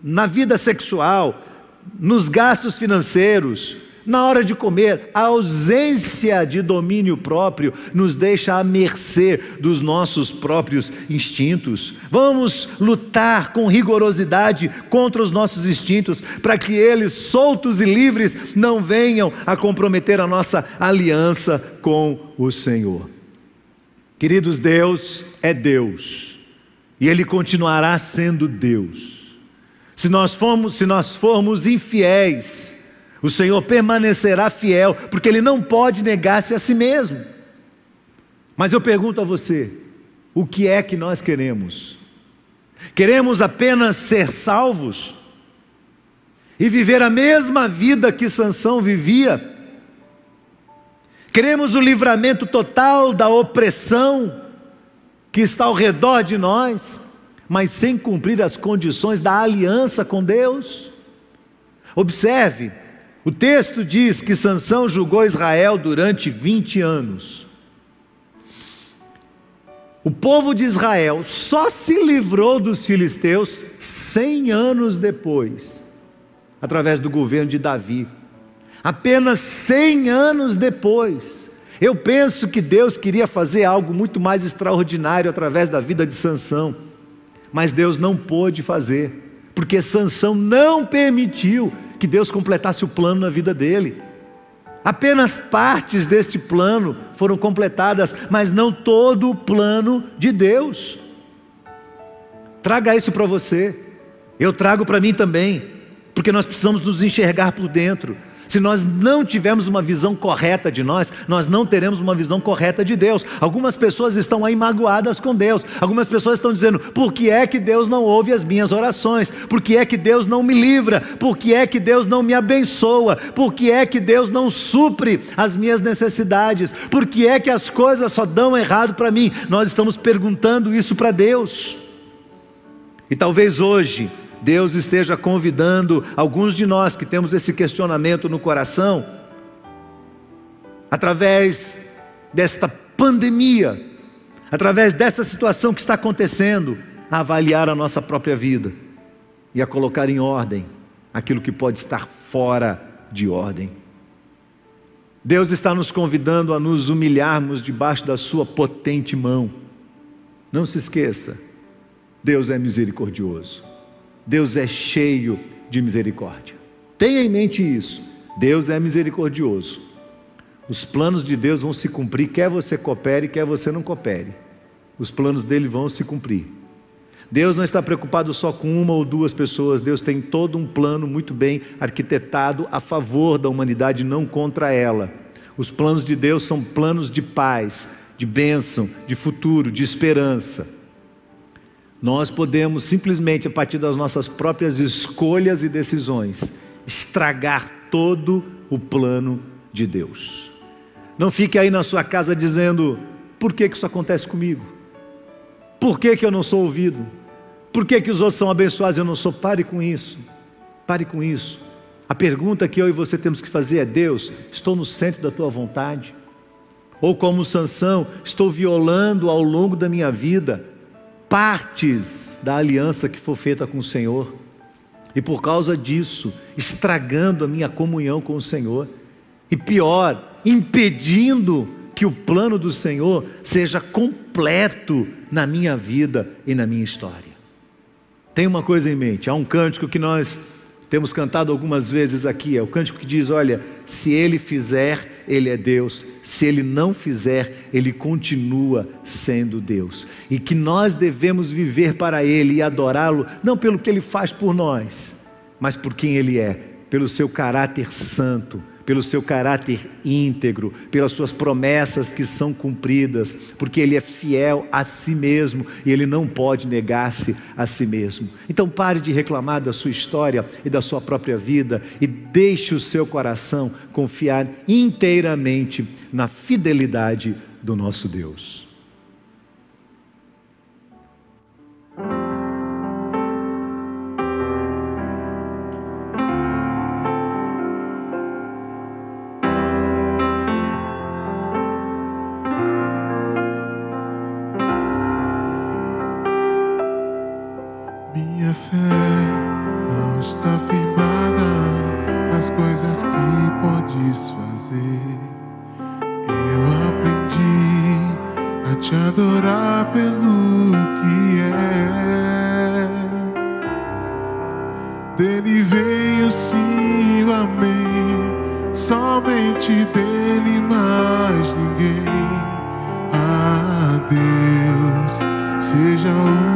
na vida sexual, nos gastos financeiros, na hora de comer, a ausência de domínio próprio nos deixa à mercê dos nossos próprios instintos. Vamos lutar com rigorosidade contra os nossos instintos, para que eles, soltos e livres, não venham a comprometer a nossa aliança com o Senhor. Queridos, Deus é Deus, e Ele continuará sendo Deus. Se nós formos, se nós formos infiéis, o Senhor permanecerá fiel, porque ele não pode negar-se a si mesmo. Mas eu pergunto a você, o que é que nós queremos? Queremos apenas ser salvos e viver a mesma vida que Sansão vivia? Queremos o livramento total da opressão que está ao redor de nós? Mas sem cumprir as condições da aliança com Deus. Observe, o texto diz que Sansão julgou Israel durante 20 anos. O povo de Israel só se livrou dos filisteus 100 anos depois, através do governo de Davi. Apenas 100 anos depois. Eu penso que Deus queria fazer algo muito mais extraordinário através da vida de Sansão mas Deus não pôde fazer, porque Sansão não permitiu que Deus completasse o plano na vida dele. Apenas partes deste plano foram completadas, mas não todo o plano de Deus. Traga isso para você, eu trago para mim também, porque nós precisamos nos enxergar por dentro. Se nós não tivermos uma visão correta de nós, nós não teremos uma visão correta de Deus. Algumas pessoas estão aí magoadas com Deus. Algumas pessoas estão dizendo: por que é que Deus não ouve as minhas orações? Por que é que Deus não me livra? Por que é que Deus não me abençoa? Por que é que Deus não supre as minhas necessidades? Por que é que as coisas só dão errado para mim? Nós estamos perguntando isso para Deus. E talvez hoje Deus esteja convidando alguns de nós que temos esse questionamento no coração, através desta pandemia, através dessa situação que está acontecendo, a avaliar a nossa própria vida e a colocar em ordem aquilo que pode estar fora de ordem. Deus está nos convidando a nos humilharmos debaixo da Sua potente mão. Não se esqueça, Deus é misericordioso. Deus é cheio de misericórdia. Tenha em mente isso. Deus é misericordioso. Os planos de Deus vão se cumprir, quer você coopere, quer você não coopere. Os planos dele vão se cumprir. Deus não está preocupado só com uma ou duas pessoas, Deus tem todo um plano muito bem arquitetado a favor da humanidade, não contra ela. Os planos de Deus são planos de paz, de bênção, de futuro, de esperança. Nós podemos simplesmente, a partir das nossas próprias escolhas e decisões, estragar todo o plano de Deus. Não fique aí na sua casa dizendo: por que, que isso acontece comigo? Por que, que eu não sou ouvido? Por que, que os outros são abençoados e eu não sou? Pare com isso. Pare com isso. A pergunta que eu e você temos que fazer é: Deus, estou no centro da tua vontade? Ou como Sansão, estou violando ao longo da minha vida partes da aliança que foi feita com o Senhor? E por causa disso, estragando a minha comunhão com o Senhor. E pior, impedindo que o plano do Senhor seja completo na minha vida e na minha história. Tem uma coisa em mente, há um cântico que nós temos cantado algumas vezes aqui, é o cântico que diz: Olha, se ele fizer, ele é Deus, se ele não fizer, ele continua sendo Deus, e que nós devemos viver para ele e adorá-lo, não pelo que ele faz por nós, mas por quem ele é, pelo seu caráter santo, pelo seu caráter íntegro, pelas suas promessas que são cumpridas, porque Ele é fiel a si mesmo e Ele não pode negar-se a si mesmo. Então pare de reclamar da sua história e da sua própria vida e deixe o seu coração confiar inteiramente na fidelidade do nosso Deus. diante dele mais ninguém. A Deus seja o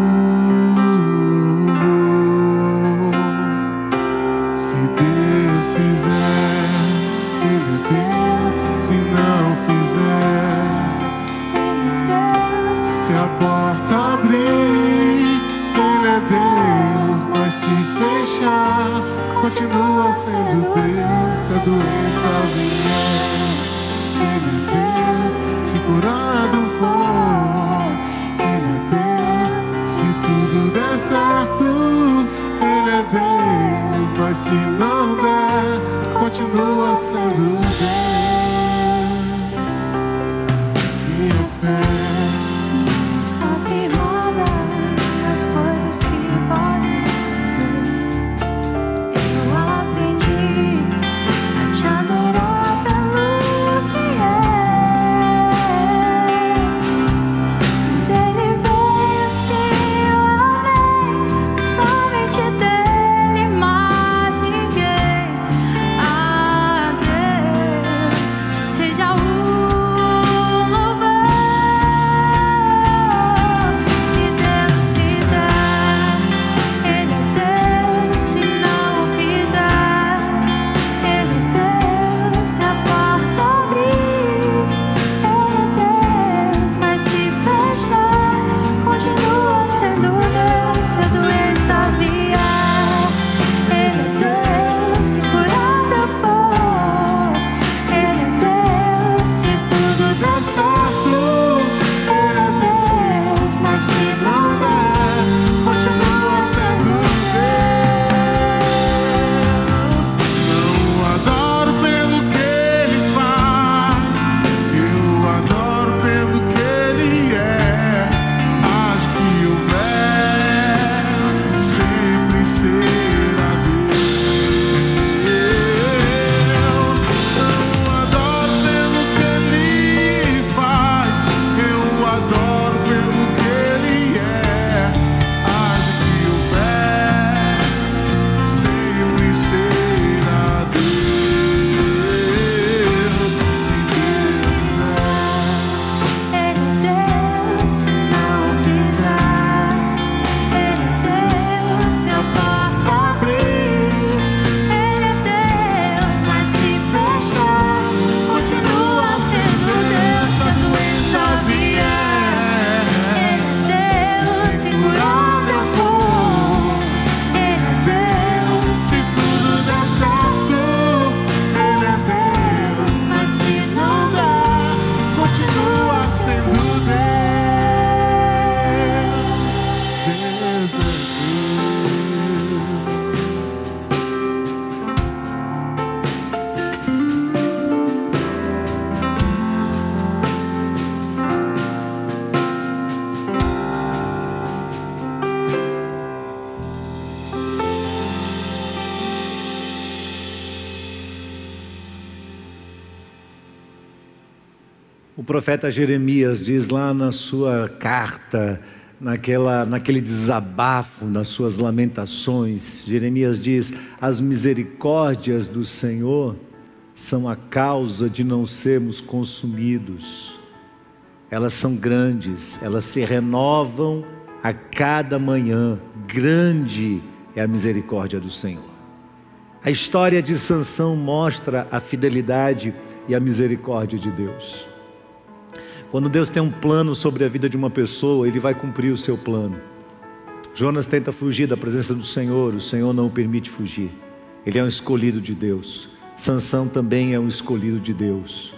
profeta Jeremias diz lá na sua carta, naquela, naquele desabafo, nas suas lamentações, Jeremias diz: As misericórdias do Senhor são a causa de não sermos consumidos. Elas são grandes, elas se renovam a cada manhã. Grande é a misericórdia do Senhor. A história de Sansão mostra a fidelidade e a misericórdia de Deus. Quando Deus tem um plano sobre a vida de uma pessoa, ele vai cumprir o seu plano. Jonas tenta fugir da presença do Senhor, o Senhor não o permite fugir. Ele é um escolhido de Deus. Sansão também é um escolhido de Deus.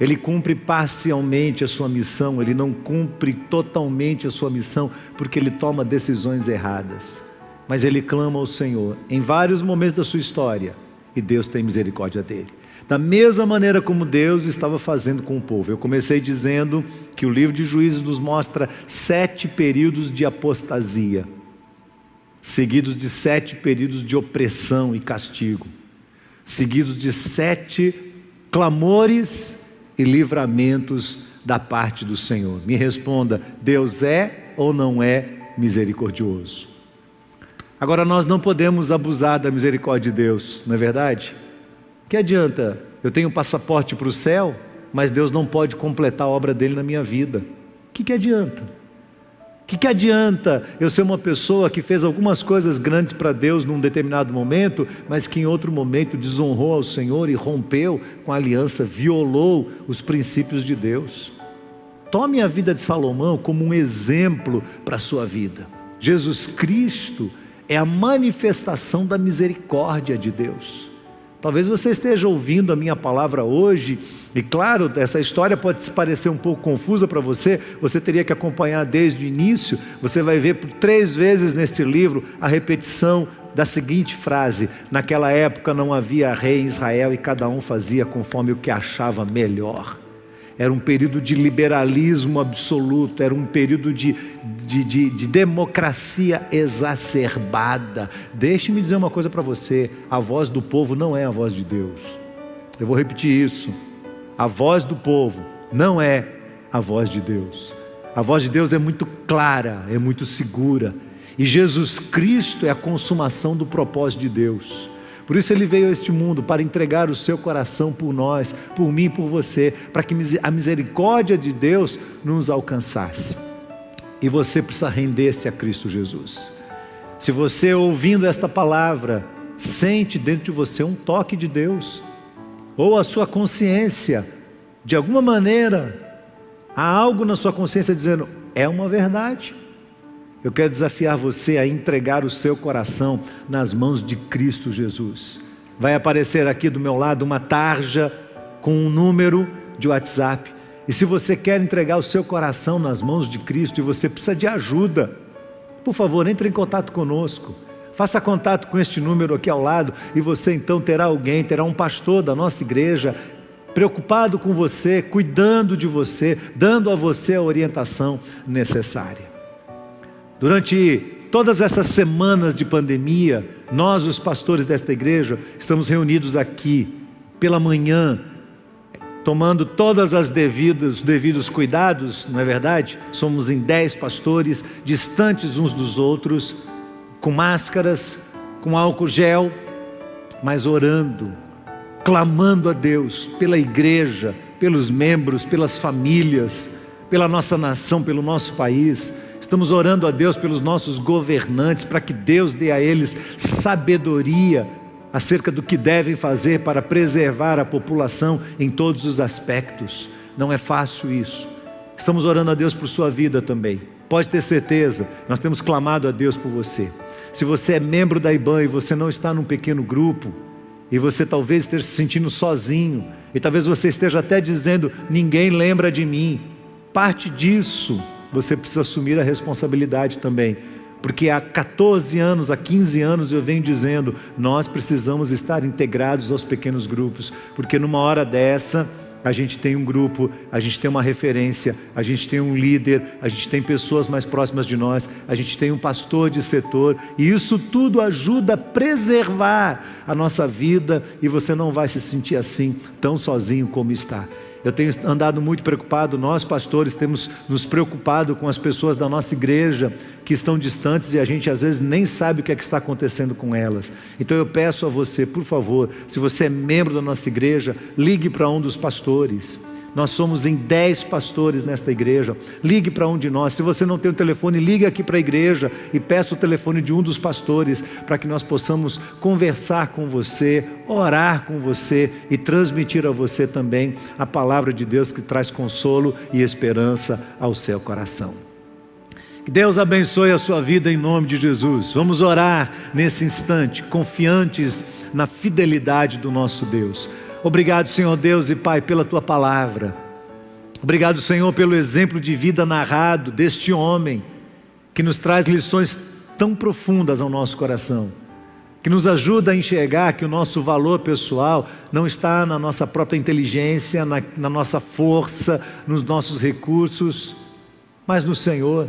Ele cumpre parcialmente a sua missão, ele não cumpre totalmente a sua missão, porque ele toma decisões erradas mas ele clama ao Senhor em vários momentos da sua história e Deus tem misericórdia dele. Da mesma maneira como Deus estava fazendo com o povo. Eu comecei dizendo que o livro de Juízes nos mostra sete períodos de apostasia, seguidos de sete períodos de opressão e castigo, seguidos de sete clamores e livramentos da parte do Senhor. Me responda: Deus é ou não é misericordioso? Agora, nós não podemos abusar da misericórdia de Deus, não é verdade? Que adianta? Eu tenho um passaporte para o céu, mas Deus não pode completar a obra dele na minha vida. O que, que adianta? O que, que adianta eu ser uma pessoa que fez algumas coisas grandes para Deus num determinado momento, mas que em outro momento desonrou ao Senhor e rompeu com a aliança, violou os princípios de Deus? Tome a vida de Salomão como um exemplo para a sua vida. Jesus Cristo é a manifestação da misericórdia de Deus. Talvez você esteja ouvindo a minha palavra hoje, e claro, essa história pode parecer um pouco confusa para você, você teria que acompanhar desde o início. Você vai ver por três vezes neste livro a repetição da seguinte frase: Naquela época não havia rei em Israel e cada um fazia conforme o que achava melhor era um período de liberalismo absoluto, era um período de, de, de, de democracia exacerbada. Deixe-me dizer uma coisa para você: a voz do povo não é a voz de Deus. Eu vou repetir isso. A voz do povo não é a voz de Deus. A voz de Deus é muito clara, é muito segura. E Jesus Cristo é a consumação do propósito de Deus. Por isso ele veio a este mundo para entregar o seu coração por nós, por mim e por você, para que a misericórdia de Deus nos alcançasse. E você precisa render-se a Cristo Jesus. Se você ouvindo esta palavra, sente dentro de você um toque de Deus, ou a sua consciência, de alguma maneira, há algo na sua consciência dizendo: é uma verdade. Eu quero desafiar você a entregar o seu coração nas mãos de Cristo Jesus. Vai aparecer aqui do meu lado uma tarja com um número de WhatsApp. E se você quer entregar o seu coração nas mãos de Cristo e você precisa de ajuda, por favor, entre em contato conosco. Faça contato com este número aqui ao lado e você então terá alguém, terá um pastor da nossa igreja preocupado com você, cuidando de você, dando a você a orientação necessária. Durante todas essas semanas de pandemia, nós, os pastores desta igreja, estamos reunidos aqui pela manhã, tomando todas as devidas, devidos cuidados, não é verdade? Somos em dez pastores, distantes uns dos outros, com máscaras, com álcool gel, mas orando, clamando a Deus pela igreja, pelos membros, pelas famílias, pela nossa nação, pelo nosso país Estamos orando a Deus pelos nossos governantes, para que Deus dê a eles sabedoria acerca do que devem fazer para preservar a população em todos os aspectos. Não é fácil isso. Estamos orando a Deus por sua vida também. Pode ter certeza, nós temos clamado a Deus por você. Se você é membro da IBAN e você não está num pequeno grupo, e você talvez esteja se sentindo sozinho, e talvez você esteja até dizendo: ninguém lembra de mim. Parte disso você precisa assumir a responsabilidade também. Porque há 14 anos, há 15 anos eu venho dizendo, nós precisamos estar integrados aos pequenos grupos, porque numa hora dessa, a gente tem um grupo, a gente tem uma referência, a gente tem um líder, a gente tem pessoas mais próximas de nós, a gente tem um pastor de setor, e isso tudo ajuda a preservar a nossa vida e você não vai se sentir assim tão sozinho como está. Eu tenho andado muito preocupado, nós pastores temos nos preocupado com as pessoas da nossa igreja que estão distantes e a gente às vezes nem sabe o que é que está acontecendo com elas. Então eu peço a você, por favor, se você é membro da nossa igreja, ligue para um dos pastores nós somos em 10 pastores nesta igreja. Ligue para um de nós. Se você não tem o um telefone, ligue aqui para a igreja e peça o telefone de um dos pastores para que nós possamos conversar com você, orar com você e transmitir a você também a palavra de Deus que traz consolo e esperança ao seu coração. Que Deus abençoe a sua vida em nome de Jesus. Vamos orar nesse instante, confiantes na fidelidade do nosso Deus. Obrigado, Senhor Deus e Pai, pela tua palavra. Obrigado, Senhor, pelo exemplo de vida narrado deste homem, que nos traz lições tão profundas ao nosso coração, que nos ajuda a enxergar que o nosso valor pessoal não está na nossa própria inteligência, na, na nossa força, nos nossos recursos, mas no Senhor.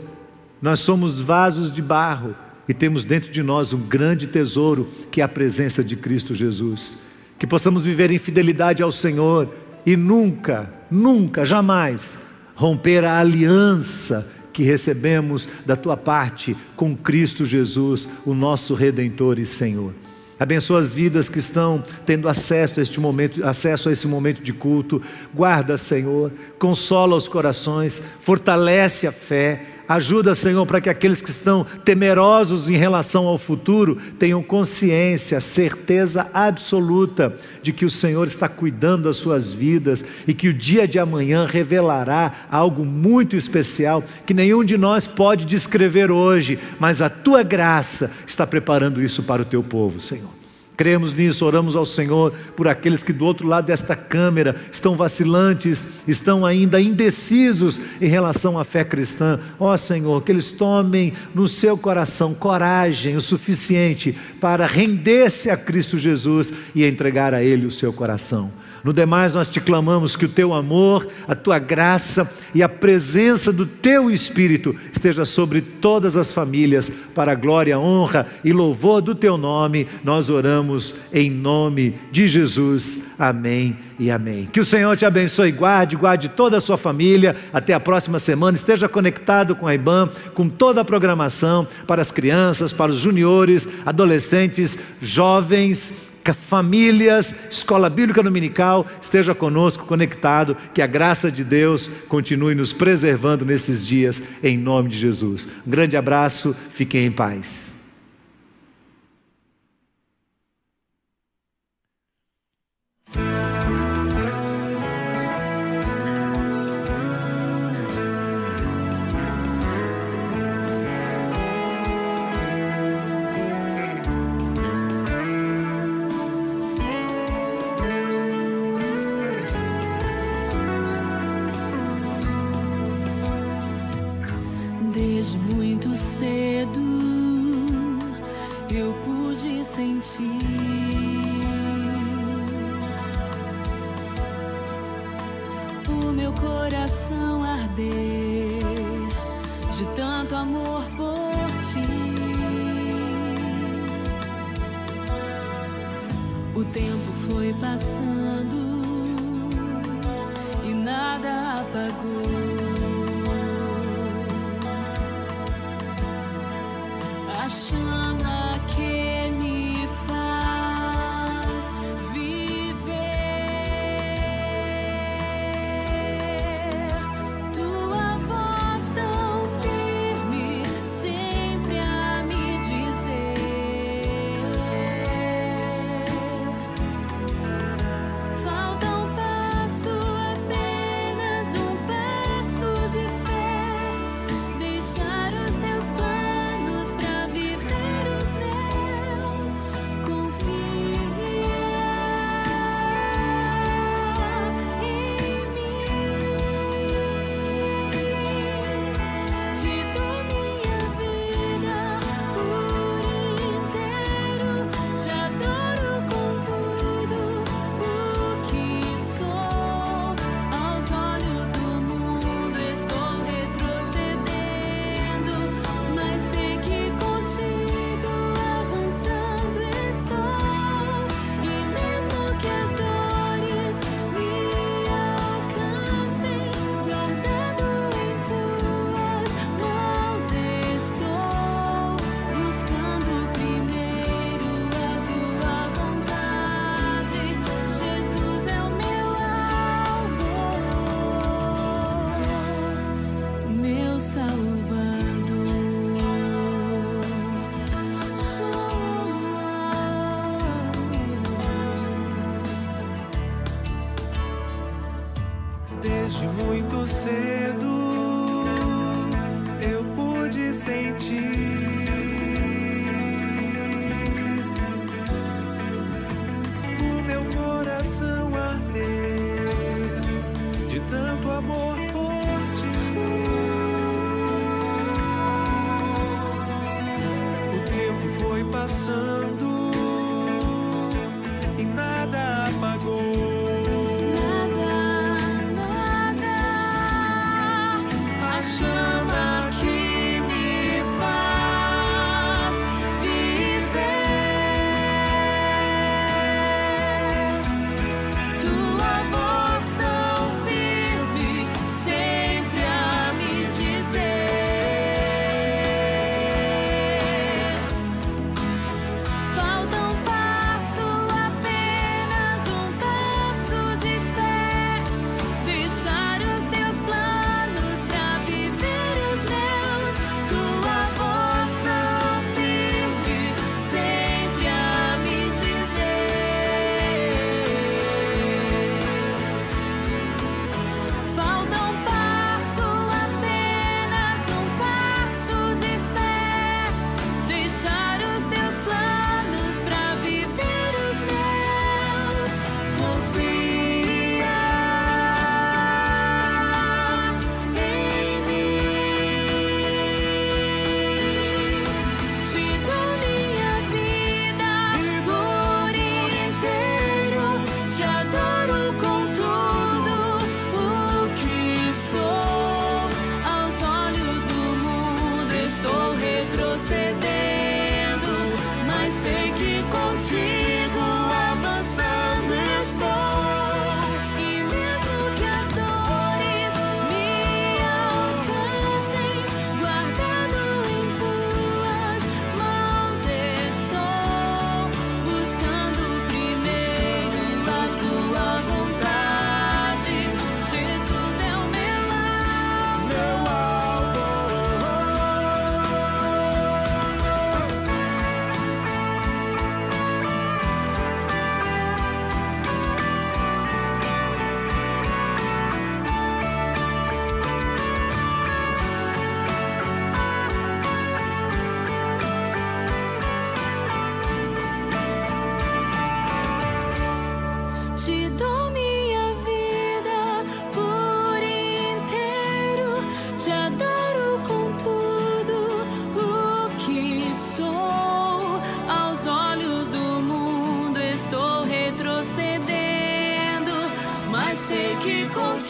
Nós somos vasos de barro e temos dentro de nós um grande tesouro, que é a presença de Cristo Jesus que possamos viver em fidelidade ao Senhor e nunca, nunca, jamais romper a aliança que recebemos da tua parte com Cristo Jesus, o nosso redentor e Senhor. Abençoa as vidas que estão tendo acesso a este momento, acesso a esse momento de culto. Guarda, Senhor, consola os corações, fortalece a fé, Ajuda, Senhor, para que aqueles que estão temerosos em relação ao futuro tenham consciência, certeza absoluta de que o Senhor está cuidando das suas vidas e que o dia de amanhã revelará algo muito especial que nenhum de nós pode descrever hoje, mas a tua graça está preparando isso para o teu povo, Senhor. Cremos nisso, oramos ao Senhor por aqueles que do outro lado desta câmera estão vacilantes, estão ainda indecisos em relação à fé cristã. Ó Senhor, que eles tomem no seu coração coragem o suficiente para render-se a Cristo Jesus e entregar a Ele o seu coração. No demais, nós te clamamos que o teu amor, a tua graça e a presença do teu Espírito esteja sobre todas as famílias, para a glória, honra e louvor do teu nome. Nós oramos em nome de Jesus. Amém e amém. Que o Senhor te abençoe, guarde, guarde toda a sua família. Até a próxima semana. Esteja conectado com a IBAN, com toda a programação para as crianças, para os juniores, adolescentes, jovens famílias, escola bíblica dominical, esteja conosco, conectado, que a graça de Deus continue nos preservando nesses dias, em nome de Jesus. Um grande abraço, fiquem em paz. passando e nada apagou.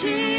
Estou